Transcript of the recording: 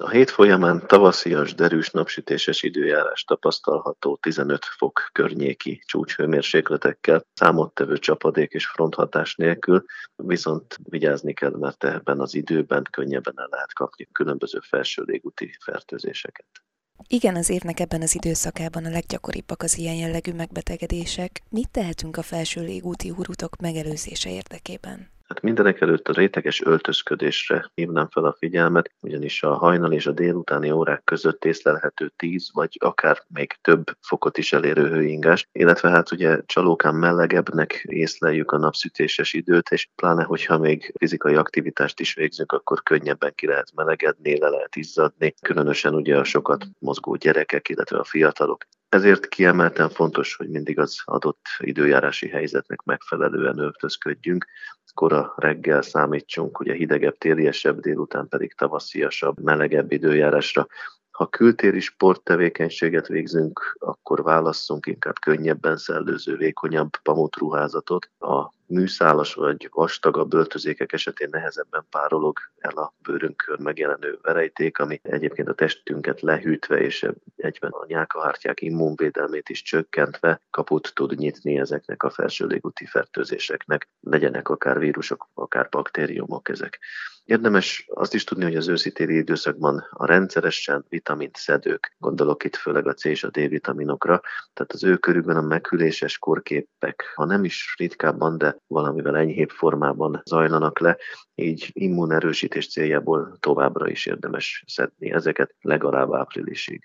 A hét folyamán tavaszias, derűs, napsütéses időjárás tapasztalható 15 fok környéki csúcshőmérsékletekkel, számottevő csapadék és fronthatás nélkül, viszont vigyázni kell, mert ebben az időben könnyebben el lehet kapni különböző felső légúti fertőzéseket. Igen, az évnek ebben az időszakában a leggyakoribbak az ilyen jellegű megbetegedések. Mit tehetünk a felső légúti húrutok megelőzése érdekében? Hát mindenek előtt a réteges öltözködésre hívnám fel a figyelmet, ugyanis a hajnal és a délutáni órák között észlelhető 10 vagy akár még több fokot is elérő hőingás, illetve hát ugye csalókán melegebbnek észleljük a napszütéses időt, és pláne, hogyha még fizikai aktivitást is végzünk, akkor könnyebben ki lehet melegedni, le lehet izzadni, különösen ugye a sokat mozgó gyerekek, illetve a fiatalok ezért kiemelten fontos, hogy mindig az adott időjárási helyzetnek megfelelően öltözködjünk, kora reggel számítsunk, ugye hidegebb, téliesebb, délután pedig tavasziasabb, melegebb időjárásra. Ha kültéri sporttevékenységet végzünk, akkor válasszunk inkább könnyebben szellőző, vékonyabb pamutruházatot. A műszálas vagy vastagabb öltözékek esetén nehezebben párolog el a bőrünkön megjelenő verejték, ami egyébként a testünket lehűtve és egyben a nyálkahártyák immunvédelmét is csökkentve kaput tud nyitni ezeknek a felső légúti fertőzéseknek, legyenek akár vírusok, akár baktériumok ezek. Érdemes azt is tudni, hogy az őszi-téli időszakban a rendszeresen vitamint szedők, gondolok itt főleg a C és a D vitaminokra, tehát az ő körükben a meghűléses korképek, ha nem is ritkábban, de valamivel enyhébb formában zajlanak le, így immunerősítés céljából továbbra is érdemes szedni ezeket legalább áprilisig.